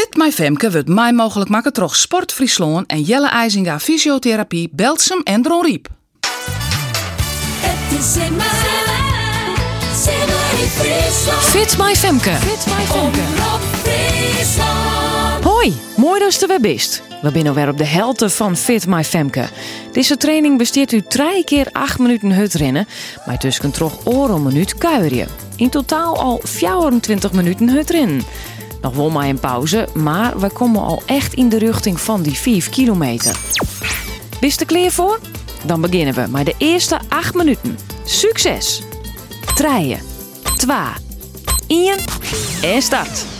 Fit My Femke wordt mij mogelijk maken troch Sport Friesland en Jelle IJzinga Fysiotherapie, Belsum en Dron Riep. Het is in. Fit My Femke. Fit My Femke. Hoi, mooi dat je er weer bist. We zijn weer op de helte van Fit My Femke. Deze training besteedt u drie keer 8 minuten hut rennen, maar tussen toch oor een minuut kuieren. In totaal al 24 minuten hut rennen. Nog wel maar een pauze, maar we komen al echt in de richting van die 5 kilometer. Bist er klaar voor? Dan beginnen we met de eerste 8 minuten. Succes! Treien, 2, 1 en start.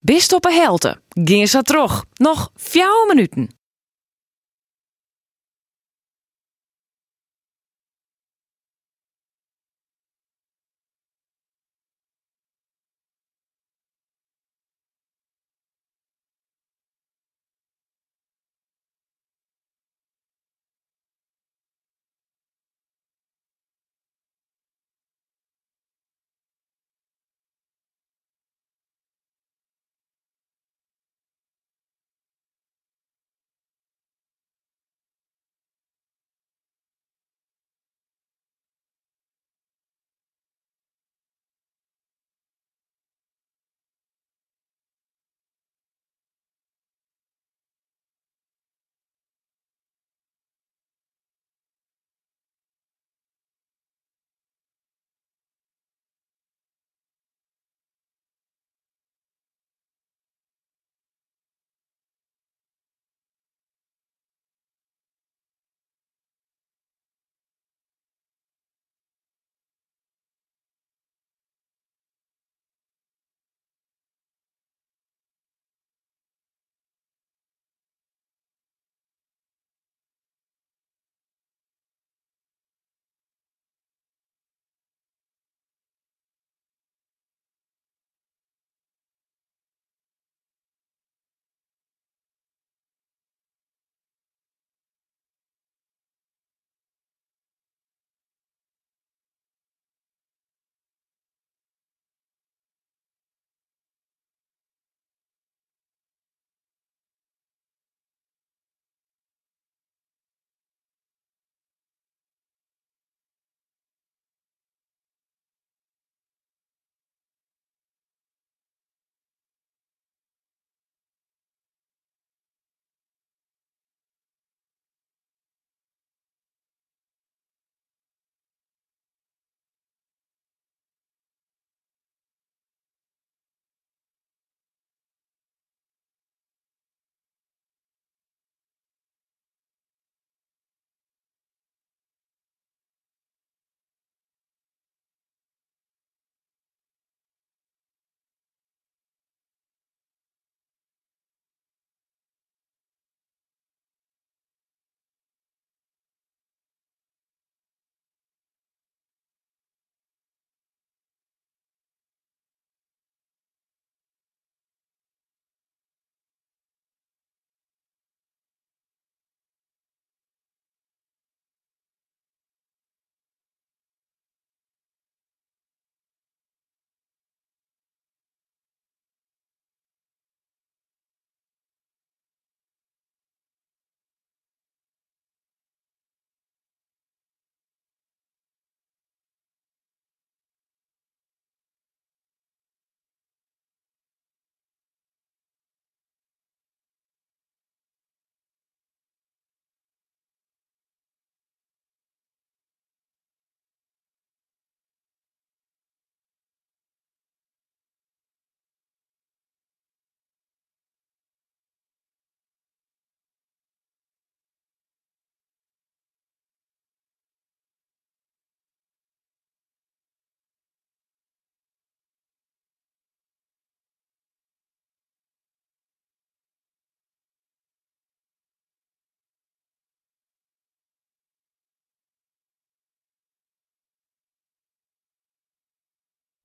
Bist op een helte. Geer ze terug. Nog 4 minuten.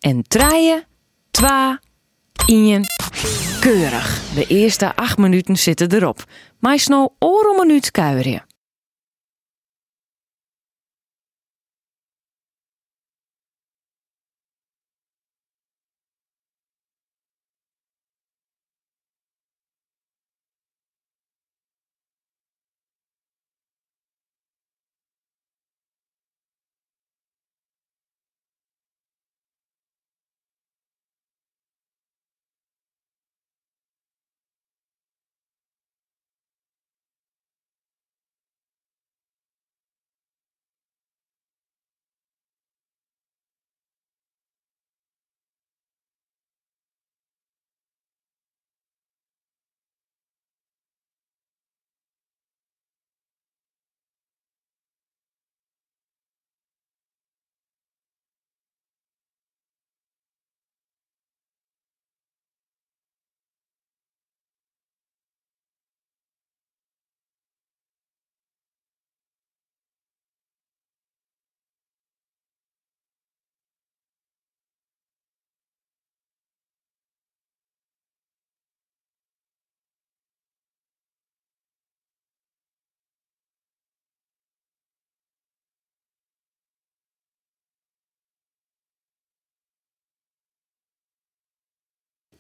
En treien, twa, ien, keurig. De eerste acht minuten zitten erop. Maar snel oor een minuut kuieren.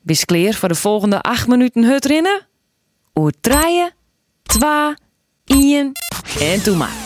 Bis kleer voor de volgende acht minuten hut rennen? Oer treien, twa, ien en toe maar.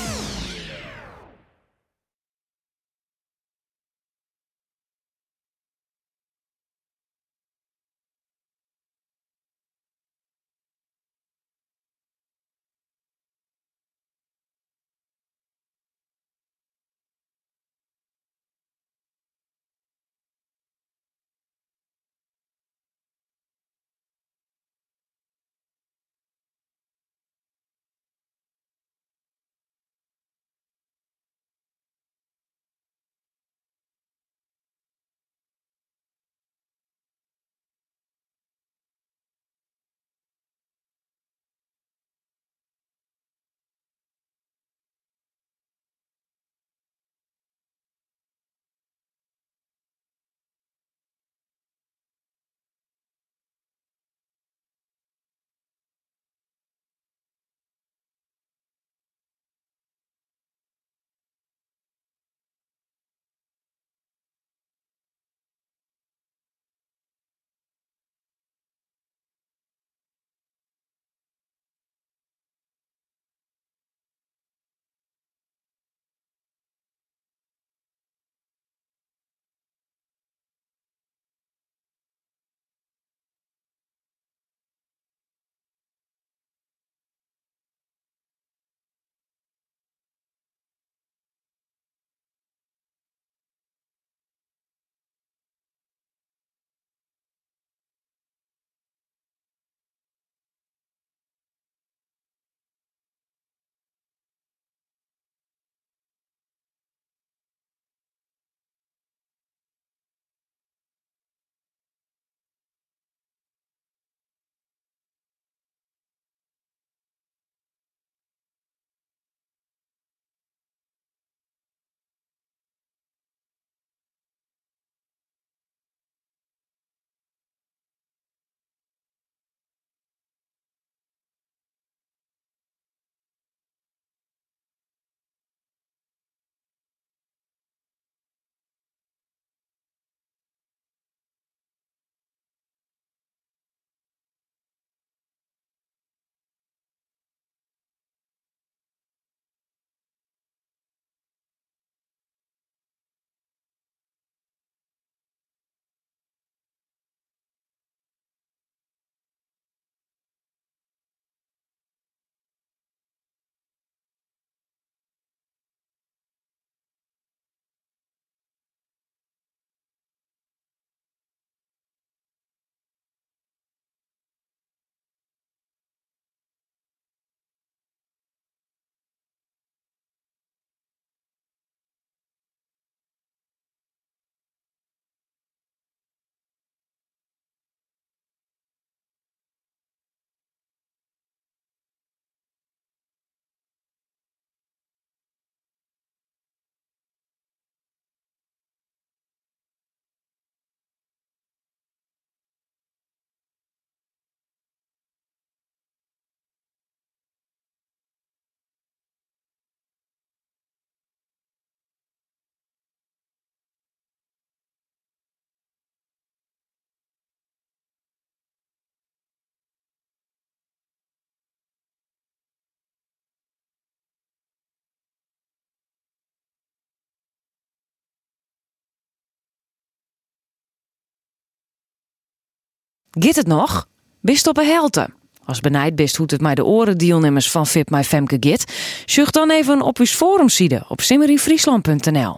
Git het nog? Bist op een helte? Als benijd bist hoe het mij de oren deelnemers van Fit My Femke git, zucht dan even op uw forumside op simmerinfriesland.nl.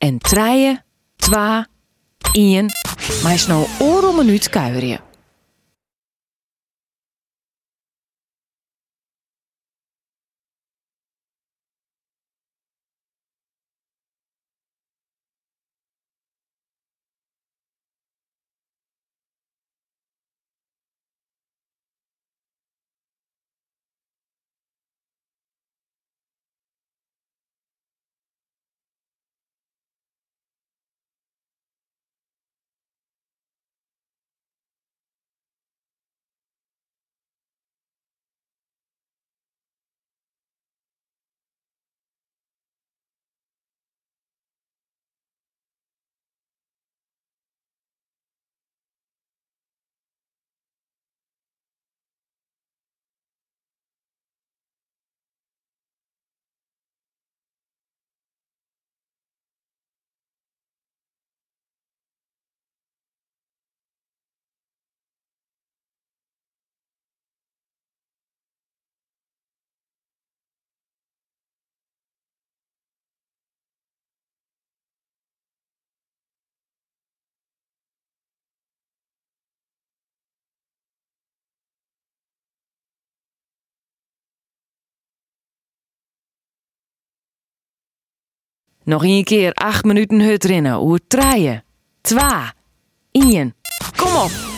En treien, twa, ien, maar is nou om minuut kuieren. Nog een keer acht minuten hut rennen. Oer treien. Twa. Ien. Kom op.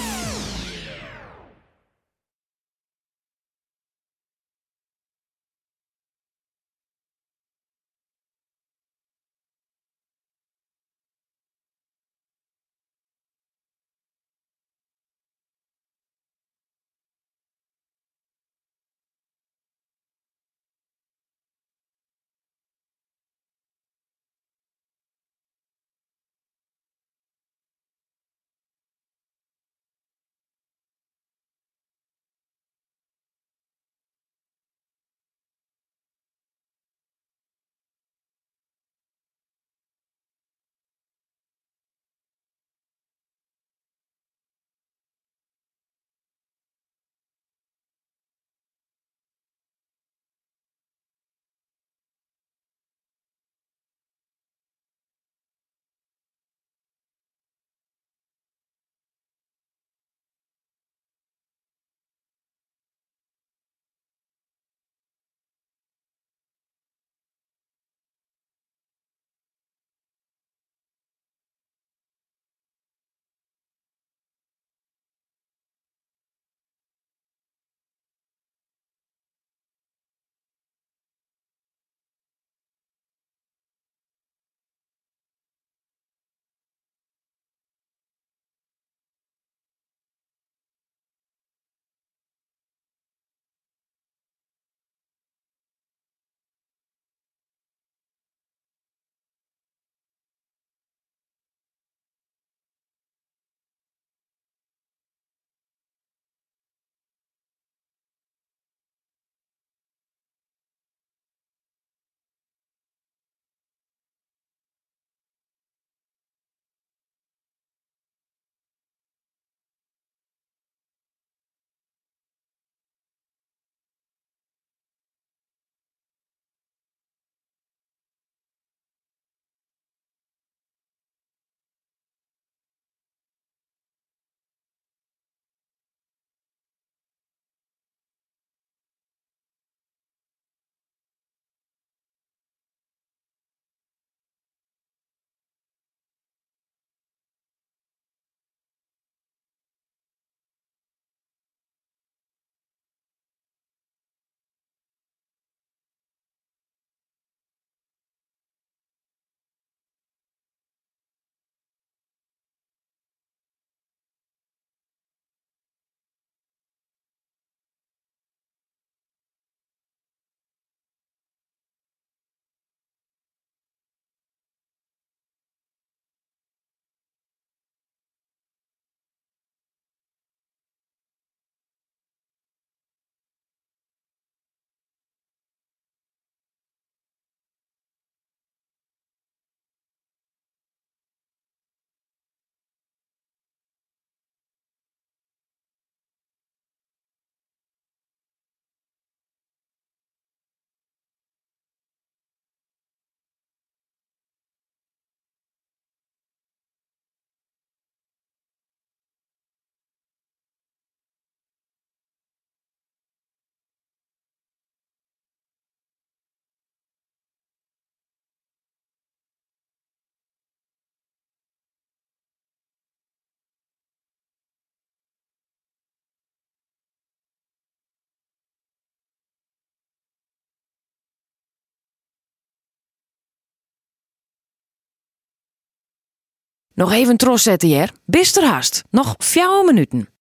Nog even tros zetten, hier. Bist er haast. Nog vier minuten.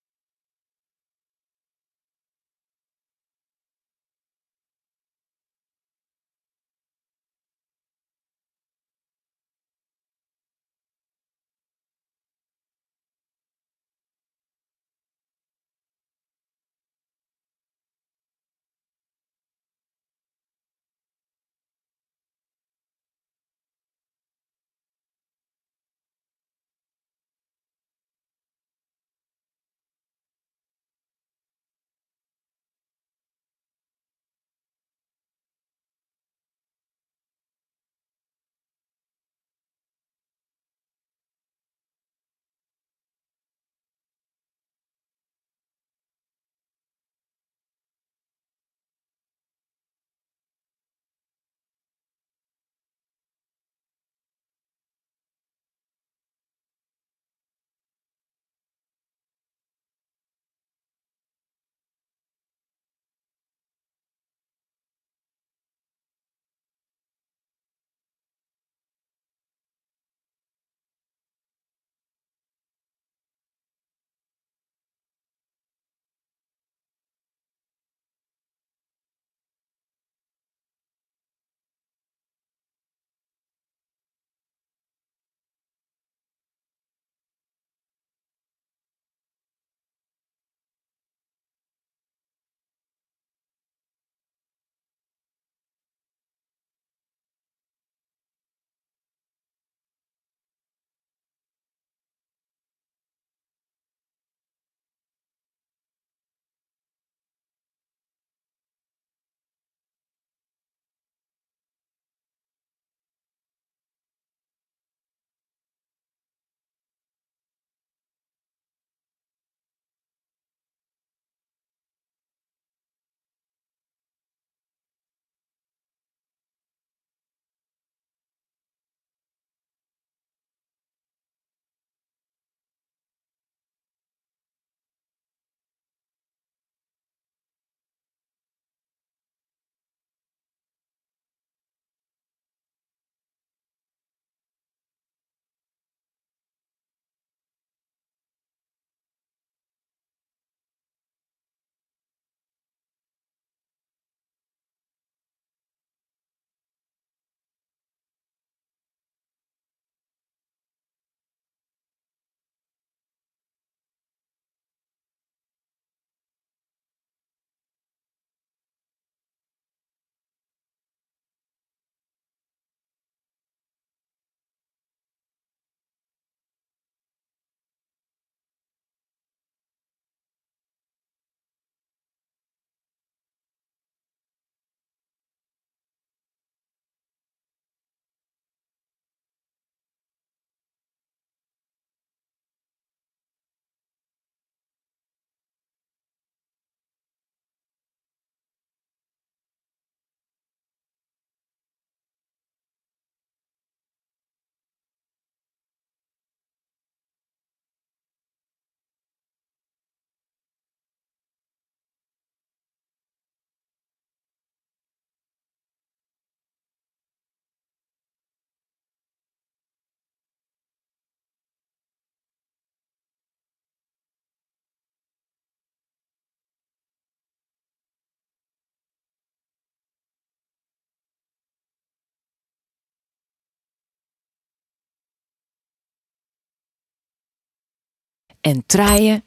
En treien,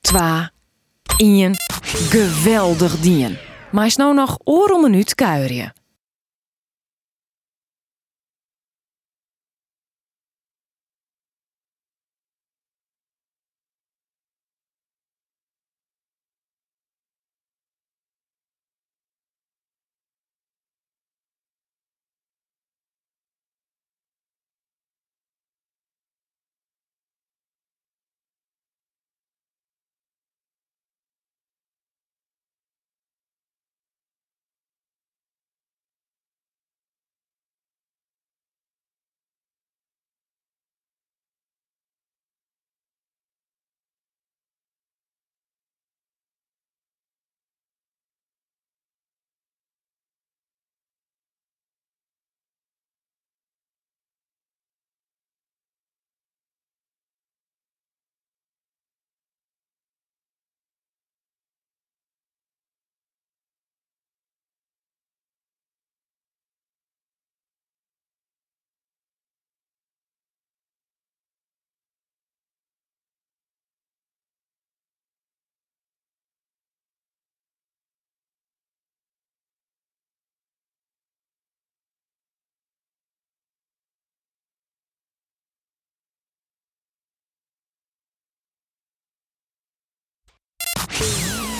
twa, ien, geweldig dien. Maar is nou nog oor om minuut kuieren.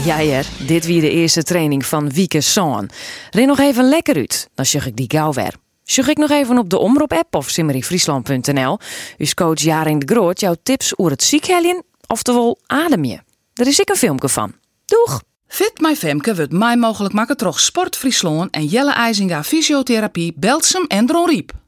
Ja, ja, dit wie de eerste training van Wieke Saan. Ren nog even lekker uit, dan zeg ik die gauw weer. Zeg ik nog even op de Omroep-app of simmeryfriesland.nl. Uw coach Jaring de Groot jouw tips over het ziekheljen, oftewel adem je. Daar is ik een filmpje van. Doeg! Fit My Femke wordt mij mogelijk maken troch Sport Friesland en Jelle IJzinga Fysiotherapie, Belsum en Dron Riep.